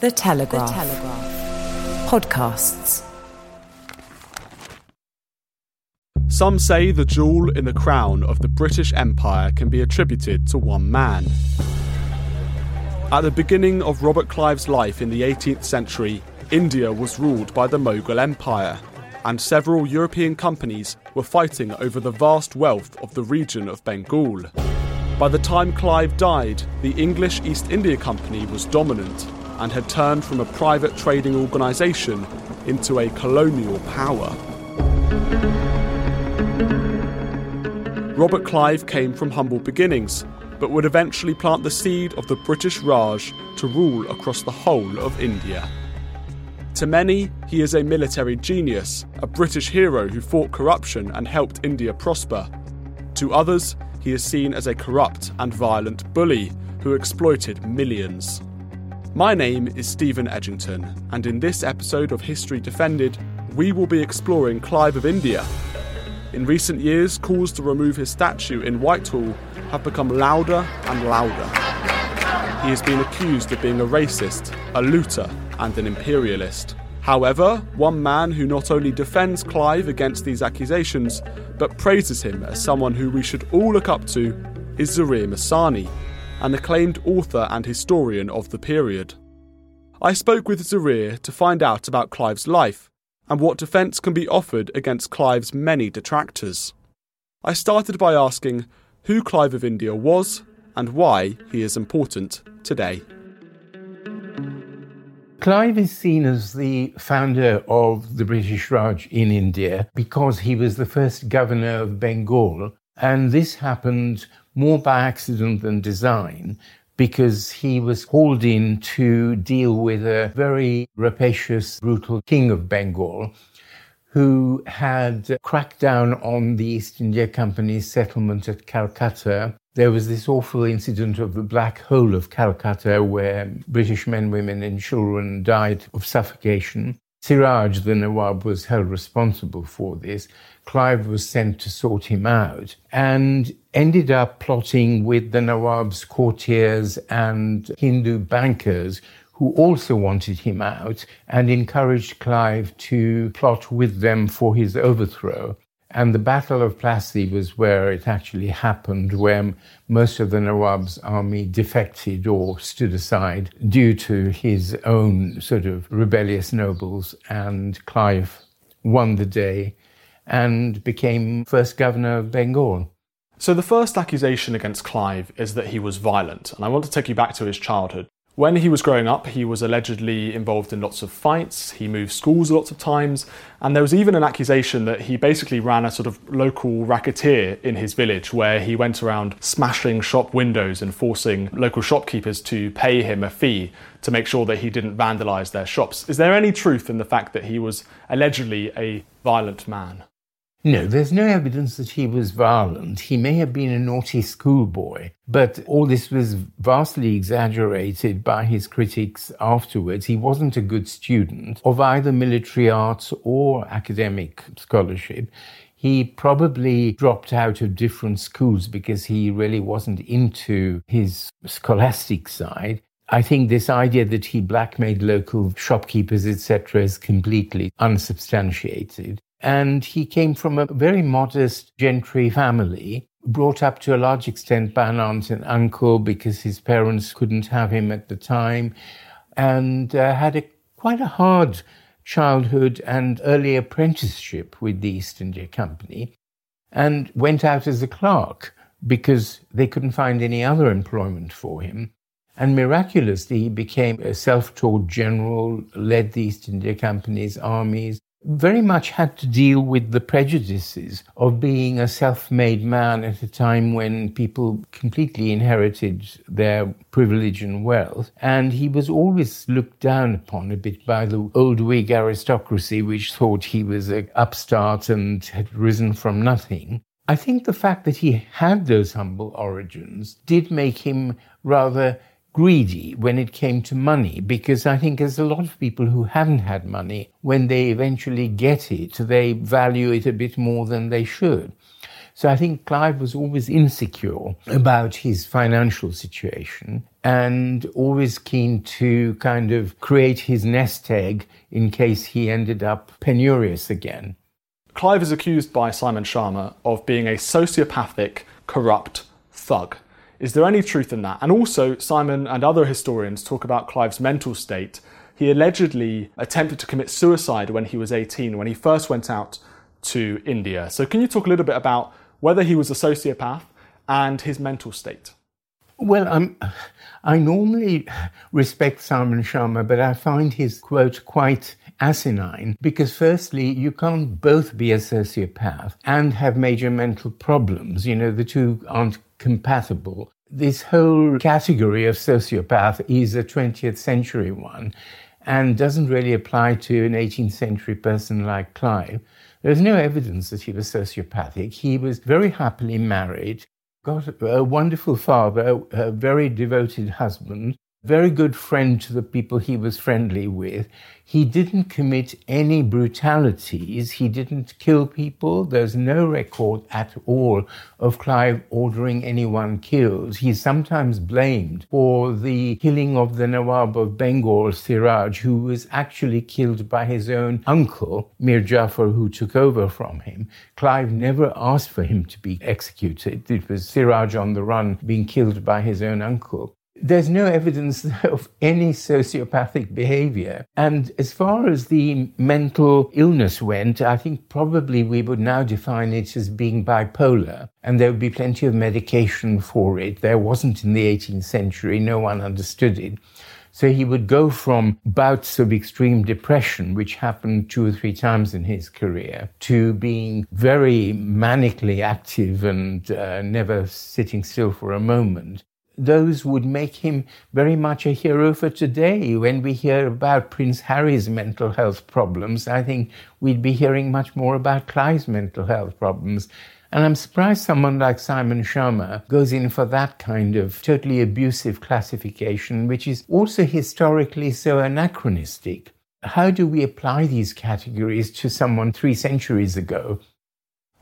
The Telegraph. The Telegraph. Podcasts. Some say the jewel in the crown of the British Empire can be attributed to one man. At the beginning of Robert Clive's life in the 18th century, India was ruled by the Mughal Empire, and several European companies were fighting over the vast wealth of the region of Bengal. By the time Clive died, the English East India Company was dominant and had turned from a private trading organisation into a colonial power. Robert Clive came from humble beginnings, but would eventually plant the seed of the British Raj to rule across the whole of India. To many, he is a military genius, a British hero who fought corruption and helped India prosper. To others, he is seen as a corrupt and violent bully who exploited millions. My name is Steven Edginton, and in this episode of History Defended, we will be exploring Clive of India. In recent years, calls to remove his statue in Whitehall have become louder and louder. He has been accused of being a racist, a looter, and an imperialist. However, one man who not only defends Clive against these accusations, but praises him as someone who we should all look up to, is Zareer Masani, an acclaimed author and historian of the period. I spoke with Zareer to find out about Clive's life and what defence can be offered against Clive's many detractors. I started by asking who Clive of India was and why he is important today. Clive is seen as the founder of the British Raj in India because he was the first governor of Bengal, and this happened more by accident than design because he was called in to deal with a very rapacious, brutal king of Bengal who had cracked down on the East India Company's settlement at Calcutta. There was this awful incident of the black hole of Calcutta where British men, women, and children died of suffocation. Siraj, the Nawab, was held responsible for this. Clive was sent to sort him out and ended up plotting with the Nawab's courtiers and Hindu bankers who also wanted him out and encouraged Clive to plot with them for his overthrow. And the Battle of Plassey was where it actually happened, where most of the Nawab's army defected or stood aside due to his own sort of rebellious nobles, and Clive won the day and became first governor of Bengal. So, the first accusation against Clive is that he was violent, and I want to take you back to his childhood. When he was growing up, he was allegedly involved in lots of fights, he moved schools lots of times, and there was even an accusation that he basically ran a sort of local racketeer in his village where he went around smashing shop windows and forcing local shopkeepers to pay him a fee to make sure that he didn't vandalise their shops. Is there any truth in the fact that he was allegedly a violent man? No, there's no evidence that he was violent. He may have been a naughty schoolboy, but all this was vastly exaggerated by his critics afterwards. He wasn't a good student of either military arts or academic scholarship. He probably dropped out of different schools because he really wasn't into his scholastic side. I think this idea that he blackmailed local shopkeepers, etc., is completely unsubstantiated. And he came from a very modest gentry family, brought up to a large extent by an aunt and uncle because his parents couldn't have him at the time, and uh, had a, quite a hard childhood and early apprenticeship with the East India Company, and went out as a clerk because they couldn't find any other employment for him. And miraculously, he became a self taught general, led the East India Company's armies, very much had to deal with the prejudices of being a self made man at a time when people completely inherited their privilege and wealth. And he was always looked down upon a bit by the old Whig aristocracy, which thought he was an upstart and had risen from nothing. I think the fact that he had those humble origins did make him rather greedy when it came to money because I think there's a lot of people who haven't had money. When they eventually get it, they value it a bit more than they should. So I think Clive was always insecure about his financial situation and always keen to kind of create his nest egg in case he ended up penurious again. Clive is accused by Simon Schama of being a sociopathic, corrupt thug. Is there any truth in that? And also, Simon and other historians talk about Clive's mental state. He allegedly attempted to commit suicide when he was 18, when he first went out to India. So, can you talk a little bit about whether he was a sociopath and his mental state? Well, I normally respect Simon Schama, but I find his quote quite asinine because, firstly, you can't both be a sociopath and have major mental problems. You know, the two aren't compatible. This whole category of sociopath is a 20th century one and doesn't really apply to an 18th century person like Clive. There's no evidence that he was sociopathic. He was very happily married, got a wonderful father, a very devoted husband, very good friend to the people he was friendly with. He didn't commit any brutalities. He didn't kill people. There's no record at all of Clive ordering anyone killed. He's sometimes blamed for the killing of the Nawab of Bengal, Siraj, who was actually killed by his own uncle, Mir Jafar, who took over from him. Clive never asked for him to be executed. It was Siraj on the run being killed by his own uncle. There's no evidence of any sociopathic behavior. And as far as the mental illness went, I think probably we would now define it as being bipolar. And there would be plenty of medication for it. There wasn't in the 18th century, no one understood it. So he would go from bouts of extreme depression, which happened two or three times in his career, to being very manically active and uh, never sitting still for a moment those would make him very much a hero for today. When we hear about Prince Harry's mental health problems, I think we'd be hearing much more about Clive's mental health problems. And I'm surprised someone like Simon Schama goes in for that kind of totally abusive classification, which is also historically so anachronistic. How do we apply these categories to someone three centuries ago?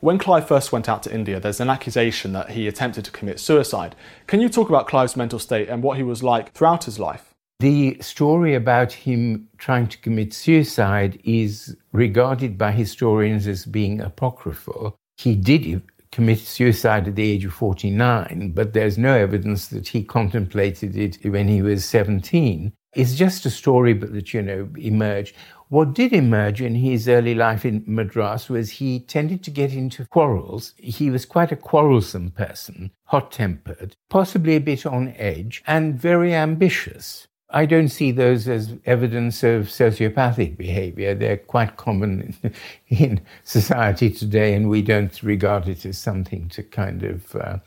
When Clive first went out to India, there's an accusation that he attempted to commit suicide. Can you talk about Clive's mental state and what he was like throughout his life? The story about him trying to commit suicide is regarded by historians as being apocryphal. He did commit suicide at the age of 49, but there's no evidence that he contemplated it when he was 17. It's just a story that, you know, emerged. What did emerge in his early life in Madras was he tended to get into quarrels. He was quite a quarrelsome person, hot tempered, possibly a bit on edge, and very ambitious. I don't see those as evidence of sociopathic behavior. They're quite common in society today, and we don't regard it as something to kind of. Uh,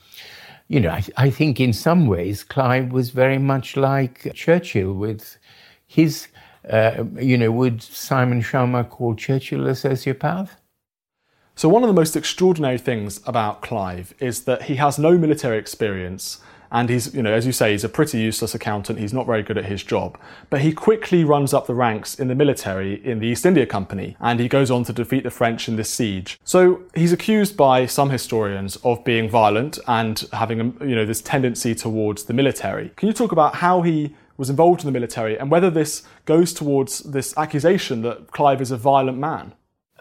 you know, I, I, think in some ways Clive was very much like Churchill with his uh, you know, would Simon Schama call Churchill a sociopath? So, one of the most extraordinary things about Clive is that he has no military experience. And he's, you know, as you say, he's a pretty useless accountant. He's not very good at his job. But he quickly runs up the ranks in the military in the East India Company. And he goes on to defeat the French in this siege. So he's accused by some historians of being violent and having, you know, this tendency towards the military. Can you talk about how he was involved in the military and whether this goes towards this accusation that Clive is a violent man.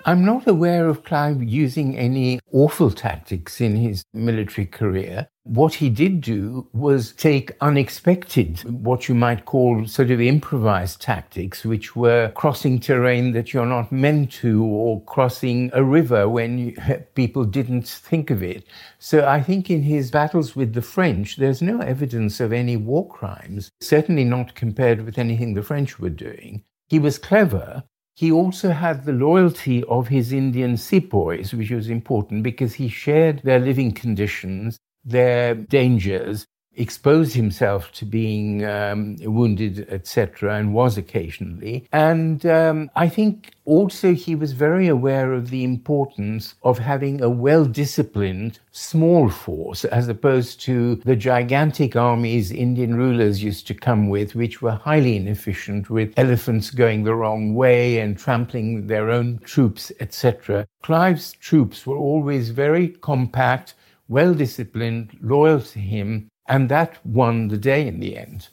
I'm not aware of Clive using any awful tactics in his military career. What he did do was take unexpected, what you might call sort of improvised tactics, which were crossing terrain that you're not meant to, or crossing a river when you, people didn't think of it. So I think in his battles with the French, there's no evidence of any war crimes, certainly not compared with anything the French were doing. He was clever, he also had the loyalty of his Indian sepoys, which was important because he shared their living conditions, their dangers, exposed himself to being um, wounded, etc., and was occasionally. And um, I think also he was very aware of the importance of having a well disciplined small force as opposed to the gigantic armies Indian rulers used to come with, which were highly inefficient, with elephants going the wrong way and trampling their own troops, etc. Clive's troops were always very compact, well disciplined, loyal to him, and that won the day in the end.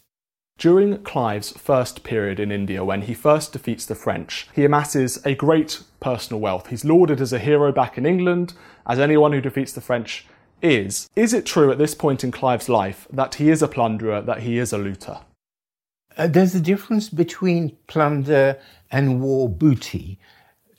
During Clive's first period in India, when he first defeats the French, he amasses a great personal wealth. He's lauded as a hero back in England, as anyone who defeats the French is. Is it true at this point in Clive's life that he is a plunderer, that he is a looter? Uh, there's a difference between plunder and war booty.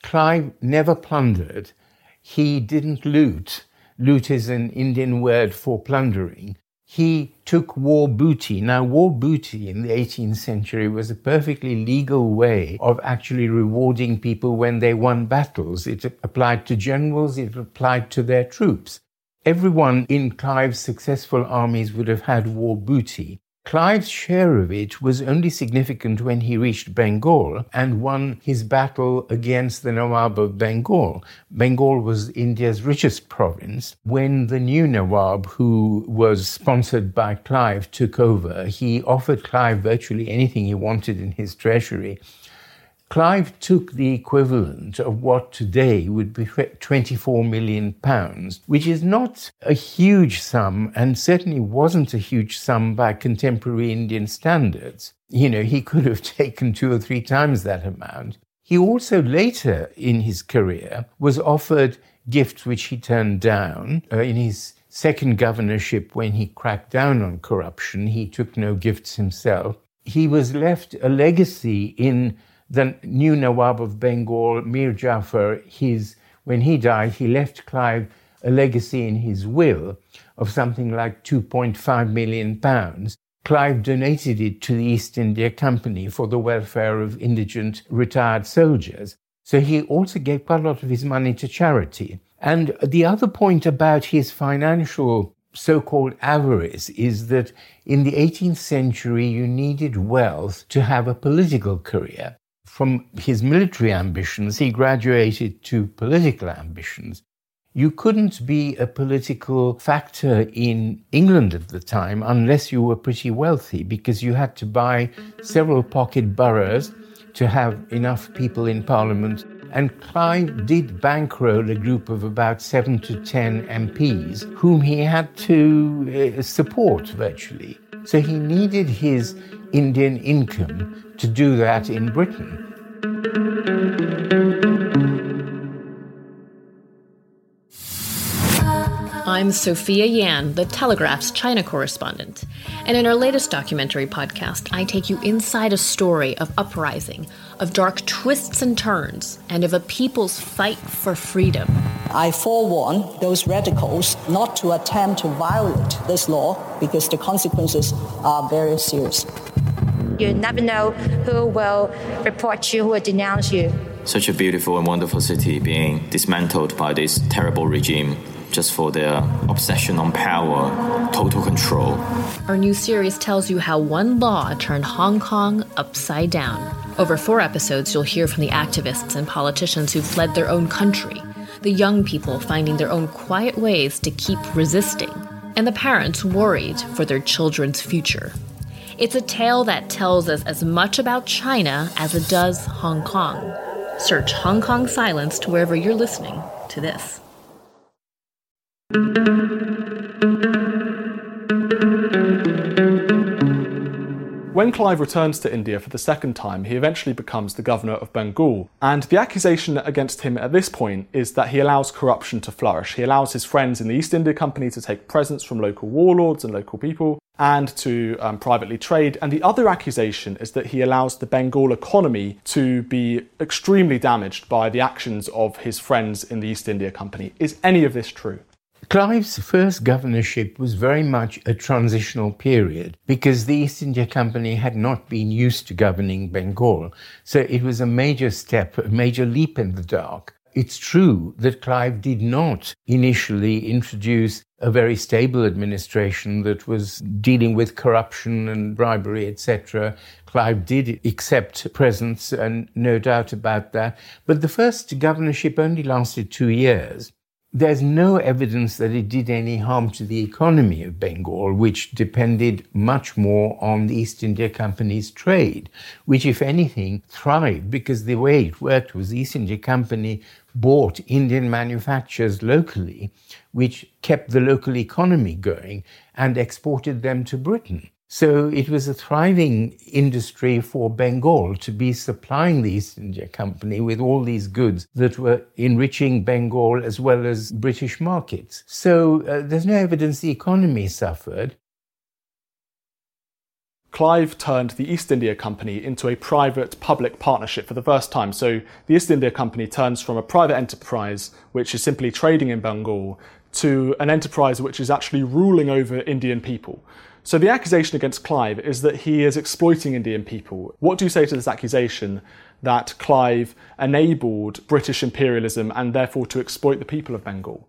Clive never plundered. He didn't loot. Loot is an Indian word for plundering he took war booty. Now, war booty in the 18th century was a perfectly legal way of actually rewarding people when they won battles. It applied to generals, it applied to their troops. Everyone in Clive's successful armies would have had war booty. Clive's share of it was only significant when he reached Bengal and won his battle against the Nawab of Bengal. Bengal was India's richest province. When the new Nawab, who was sponsored by Clive, took over, he offered Clive virtually anything he wanted in his treasury. Clive took the equivalent of what today would be 24 million pounds, which is not a huge sum and certainly wasn't a huge sum by contemporary Indian standards. You know, he could have taken two or three times that amount. He also later in his career was offered gifts which he turned down. Uh, in his second governorship, when he cracked down on corruption, he took no gifts himself. He was left a legacy in the new Nawab of Bengal, Mir Jafar, his, when he died, he left Clive a legacy in his will of something like 2.5 million pounds. Clive donated it to the East India Company for the welfare of indigent retired soldiers. So he also gave quite a lot of his money to charity. And the other point about his financial so called avarice is that in the 18th century you needed wealth to have a political career from his military ambitions, he graduated to political ambitions. You couldn't be a political factor in England at the time unless you were pretty wealthy because you had to buy several pocket boroughs to have enough people in Parliament. And Clive did bankroll a group of about seven to ten MPs whom he had to uh, support virtually. So he needed his Indian income to do that in Britain. I'm Sophia Yan, the Telegraph's China correspondent. And in our latest documentary podcast, I take you inside a story of uprising, of dark twists and turns, and of a people's fight for freedom. I forewarn those radicals not to attempt to violate this law because the consequences are very serious. You never know who will report you, who will denounce you. Such a beautiful and wonderful city being dismantled by this terrible regime just for their obsession on power, total control. Our new series tells you how one law turned Hong Kong upside down. Over four episodes, you'll hear from the activists and politicians who fled their own country, the young people finding their own quiet ways to keep resisting, and the parents worried for their children's future. It's a tale that tells us as much about China as it does Hong Kong. Search Hong Kong Silenced wherever you're listening to this. When Clive returns to India for the second time, he eventually becomes the governor of Bengal. And the accusation against him at this point is that he allows corruption to flourish. He allows his friends in the East India Company to take presents from local warlords and local people and to um, privately trade. And the other accusation is that he allows the Bengal economy to be extremely damaged by the actions of his friends in the East India Company. Is any of this true? Clive's first governorship was very much a transitional period because the East India Company had not been used to governing Bengal. So it was a major step, a major leap in the dark. It's true that Clive did not initially introduce a very stable administration that was dealing with corruption and bribery, etc. Clive did accept presents, and no doubt about that. But the first governorship only lasted two years there's no evidence that it did any harm to the economy of Bengal, which depended much more on the East India Company's trade, which, if anything, thrived because the way it worked was the East India Company bought Indian manufacturers locally, which kept the local economy going and exported them to Britain. So it was a thriving industry for Bengal to be supplying the East India Company with all these goods that were enriching Bengal as well as British markets. So uh, there's no evidence the economy suffered. Clive turned the East India Company into a private public partnership for the first time. So the East India Company turns from a private enterprise, which is simply trading in Bengal, to an enterprise which is actually ruling over Indian people. So the accusation against Clive is that he is exploiting Indian people. What do you say to this accusation that Clive enabled British imperialism and therefore to exploit the people of Bengal?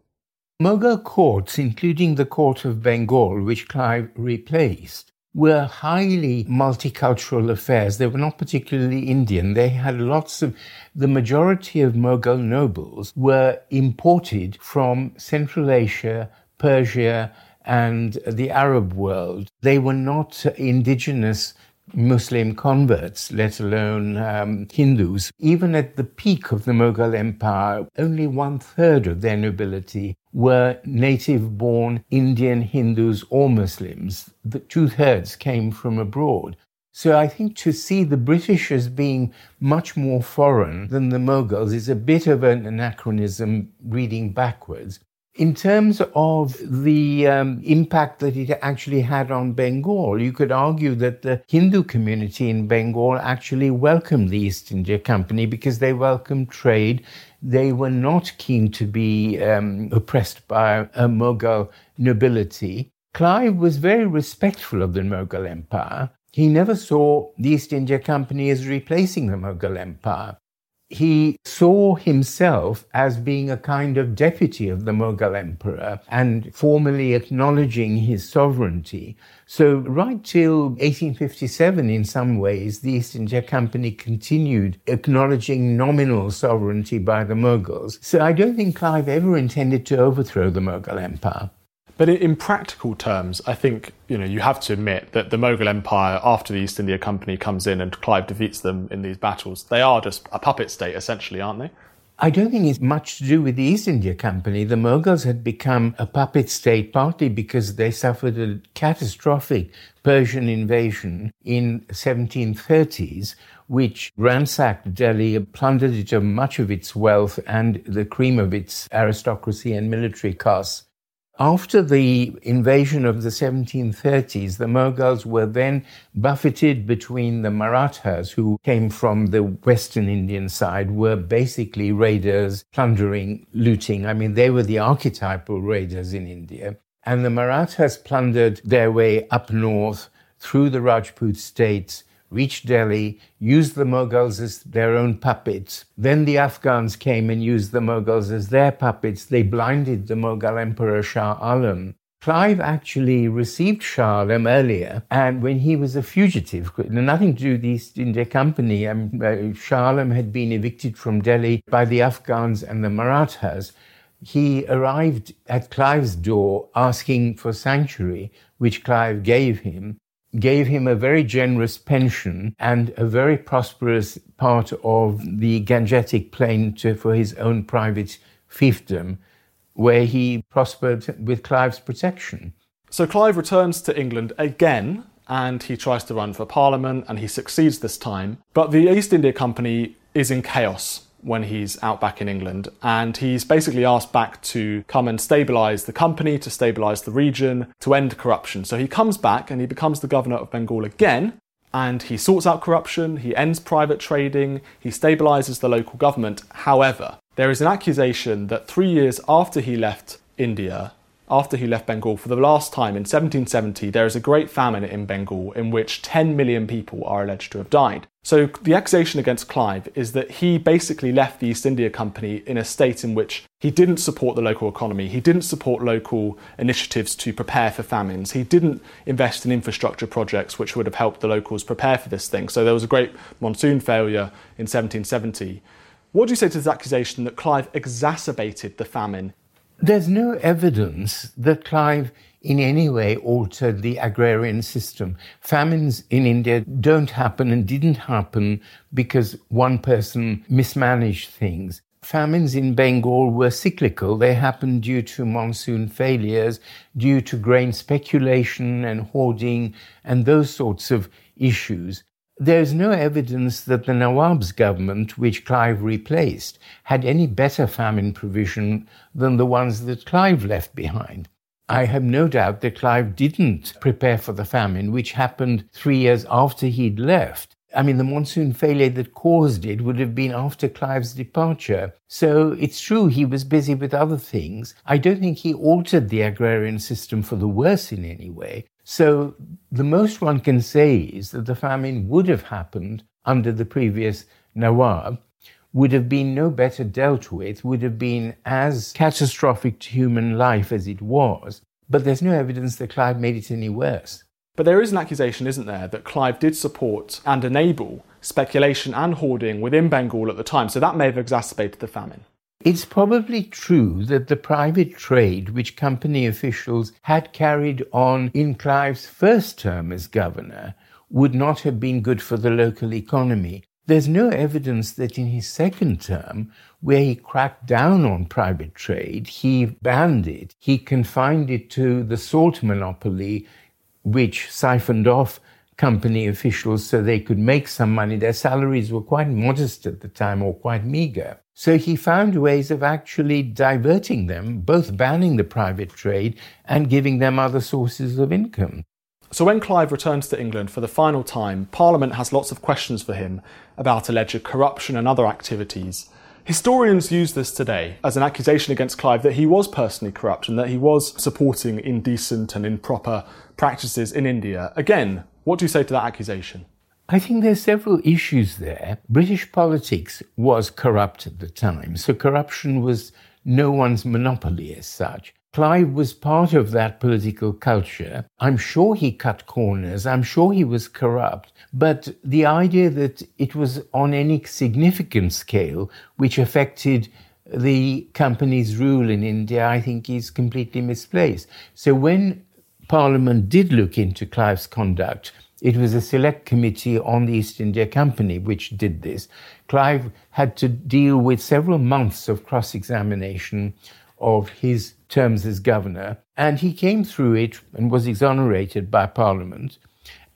Mughal courts, including the court of Bengal, which Clive replaced, were highly multicultural affairs. They were not particularly Indian. They had lots of, the majority of Mughal nobles were imported from Central Asia, Persia, and the Arab world. They were not indigenous Muslim converts, let alone um, Hindus. Even at the peak of the Mughal Empire, only one third of their nobility were native born Indian Hindus or Muslims. The two thirds came from abroad. So I think to see the British as being much more foreign than the Mughals is a bit of an anachronism reading backwards. In terms of the um, impact that it actually had on Bengal, you could argue that the Hindu community in Bengal actually welcomed the East India Company because they welcomed trade. They were not keen to be um, oppressed by a Mughal nobility. Clive was very respectful of the Mughal Empire. He never saw the East India Company as replacing the Mughal Empire he saw himself as being a kind of deputy of the Mughal emperor and formally acknowledging his sovereignty. So, right till 1857, in some ways, the East India Company continued acknowledging nominal sovereignty by the Mughals. So, I don't think Clive ever intended to overthrow the Mughal Empire. But in practical terms, I think you know you have to admit that the Mughal Empire, after the East India Company comes in and Clive defeats them in these battles, they are just a puppet state, essentially, aren't they? I don't think it's much to do with the East India Company. The Mughals had become a puppet state partly because they suffered a catastrophic Persian invasion in 1730s, which ransacked Delhi, plundered it of much of its wealth and the cream of its aristocracy and military castes after the invasion of the 1730s, the Mughals were then buffeted between the Marathas, who came from the Western Indian side, were basically raiders, plundering, looting. I mean, they were the archetypal raiders in India. And the Marathas plundered their way up north through the Rajput states reached Delhi, used the Mughals as their own puppets. Then the Afghans came and used the Mughals as their puppets. They blinded the Mughal Emperor Shah Alam. Clive actually received Shah Alam earlier, and when he was a fugitive, nothing to do with the East India Company. Um, uh, Shah Alam had been evicted from Delhi by the Afghans and the Marathas. He arrived at Clive's door asking for sanctuary, which Clive gave him gave him a very generous pension and a very prosperous part of the Gangetic plain to, for his own private fiefdom, where he prospered with Clive's protection. So Clive returns to England again and he tries to run for parliament and he succeeds this time. But the East India Company is in chaos when he's out back in England. And he's basically asked back to come and stabilize the company, to stabilize the region, to end corruption. So he comes back and he becomes the governor of Bengal again. And he sorts out corruption, he ends private trading, he stabilizes the local government. However, there is an accusation that three years after he left India, after he left Bengal for the last time in 1770, there is a great famine in Bengal in which 10 million people are alleged to have died. So the accusation against Clive is that he basically left the East India Company in a state in which he didn't support the local economy, he didn't support local initiatives to prepare for famines, he didn't invest in infrastructure projects which would have helped the locals prepare for this thing. So there was a great monsoon failure in 1770. What do you say to this accusation that Clive exacerbated the famine there's no evidence that Clive in any way altered the agrarian system. Famines in India don't happen and didn't happen because one person mismanaged things. Famines in Bengal were cyclical. They happened due to monsoon failures, due to grain speculation and hoarding and those sorts of issues. There's no evidence that the Nawab's government, which Clive replaced, had any better famine provision than the ones that Clive left behind. I have no doubt that Clive didn't prepare for the famine, which happened three years after he'd left. I mean, the monsoon failure that caused it would have been after Clive's departure. So it's true he was busy with other things. I don't think he altered the agrarian system for the worse in any way. So the most one can say is that the famine would have happened under the previous Nawab, would have been no better dealt with, would have been as catastrophic to human life as it was. But there's no evidence that Clive made it any worse. But there is an accusation, isn't there, that Clive did support and enable speculation and hoarding within Bengal at the time, so that may have exacerbated the famine. It's probably true that the private trade which company officials had carried on in Clive's first term as governor would not have been good for the local economy. There's no evidence that in his second term, where he cracked down on private trade, he banned it, he confined it to the salt monopoly, which siphoned off company officials so they could make some money. Their salaries were quite modest at the time or quite meager. So he found ways of actually diverting them, both banning the private trade and giving them other sources of income. So when Clive returns to England for the final time, Parliament has lots of questions for him about alleged corruption and other activities. Historians use this today as an accusation against Clive that he was personally corrupt and that he was supporting indecent and improper practices in India. Again, what do you say to that accusation? I think there's several issues there. British politics was corrupt at the time, so corruption was no one's monopoly as such. Clive was part of that political culture. I'm sure he cut corners. I'm sure he was corrupt. But the idea that it was on any significant scale which affected the company's rule in India, I think is completely misplaced. So when Parliament did look into Clive's conduct, it was a select committee on the East India Company which did this. Clive had to deal with several months of cross examination of his terms as governor, and he came through it and was exonerated by Parliament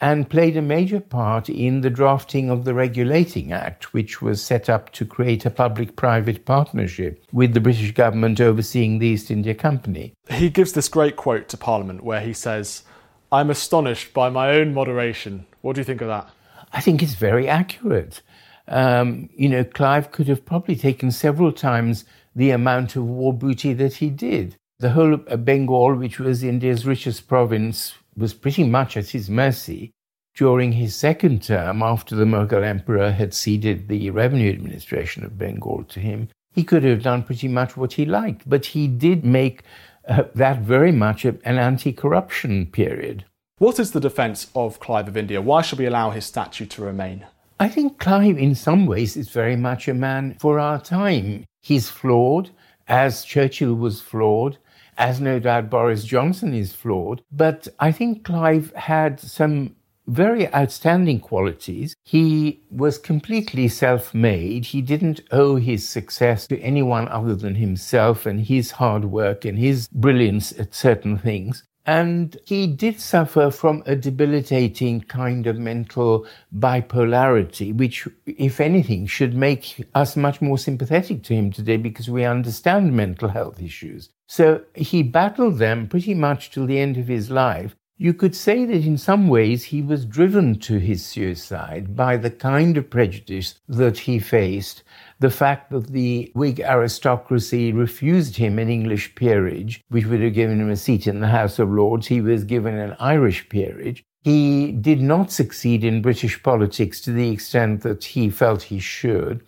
and played a major part in the drafting of the Regulating Act, which was set up to create a public private partnership with the British government overseeing the East India Company. He gives this great quote to Parliament where he says, I'm astonished by my own moderation. What do you think of that? I think it's very accurate. Um, you know, Clive could have probably taken several times the amount of war booty that he did. The whole of Bengal, which was India's richest province, was pretty much at his mercy. During his second term, after the Mughal emperor had ceded the revenue administration of Bengal to him, he could have done pretty much what he liked. But he did make uh, that very much an anti corruption period. What is the defence of Clive of India? Why should we allow his statue to remain? I think Clive, in some ways, is very much a man for our time. He's flawed, as Churchill was flawed, as no doubt Boris Johnson is flawed. But I think Clive had some very outstanding qualities. He was completely self made. He didn't owe his success to anyone other than himself and his hard work and his brilliance at certain things. And he did suffer from a debilitating kind of mental bipolarity, which, if anything, should make us much more sympathetic to him today because we understand mental health issues. So he battled them pretty much till the end of his life. You could say that in some ways he was driven to his suicide by the kind of prejudice that he faced, the fact that the Whig aristocracy refused him an English peerage, which would have given him a seat in the House of Lords. He was given an Irish peerage. He did not succeed in British politics to the extent that he felt he should.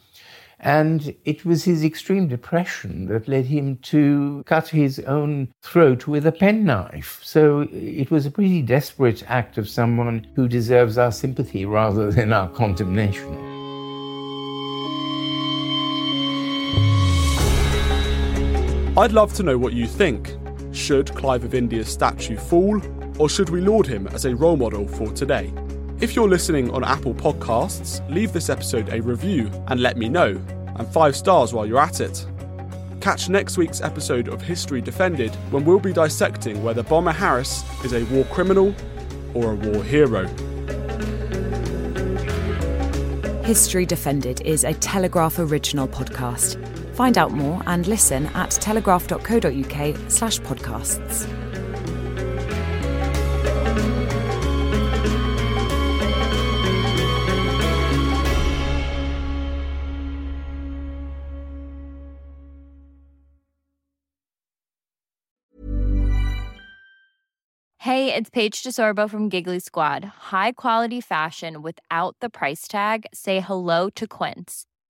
And it was his extreme depression that led him to cut his own throat with a penknife. So uh, it was a pretty desperate act of someone who deserves our sympathy rather than our condemnation. I'd love to know what you think. Should Clive of India's statue fall, or should we laud him as a role model for today? If you're listening on Apple Podcasts, leave this episode a review and let me know, and five stars while you're at it. Catch next week's episode of History Defended when we'll be dissecting whether Bomber Harris is a war criminal or a war hero. History Defended is a Telegraph original podcast. Find out more and listen at telegraph.co.uk slash podcasts. Hey, it's Paige DeSorbo from Giggly Squad. High quality fashion without the price tag. Say hello to Quince.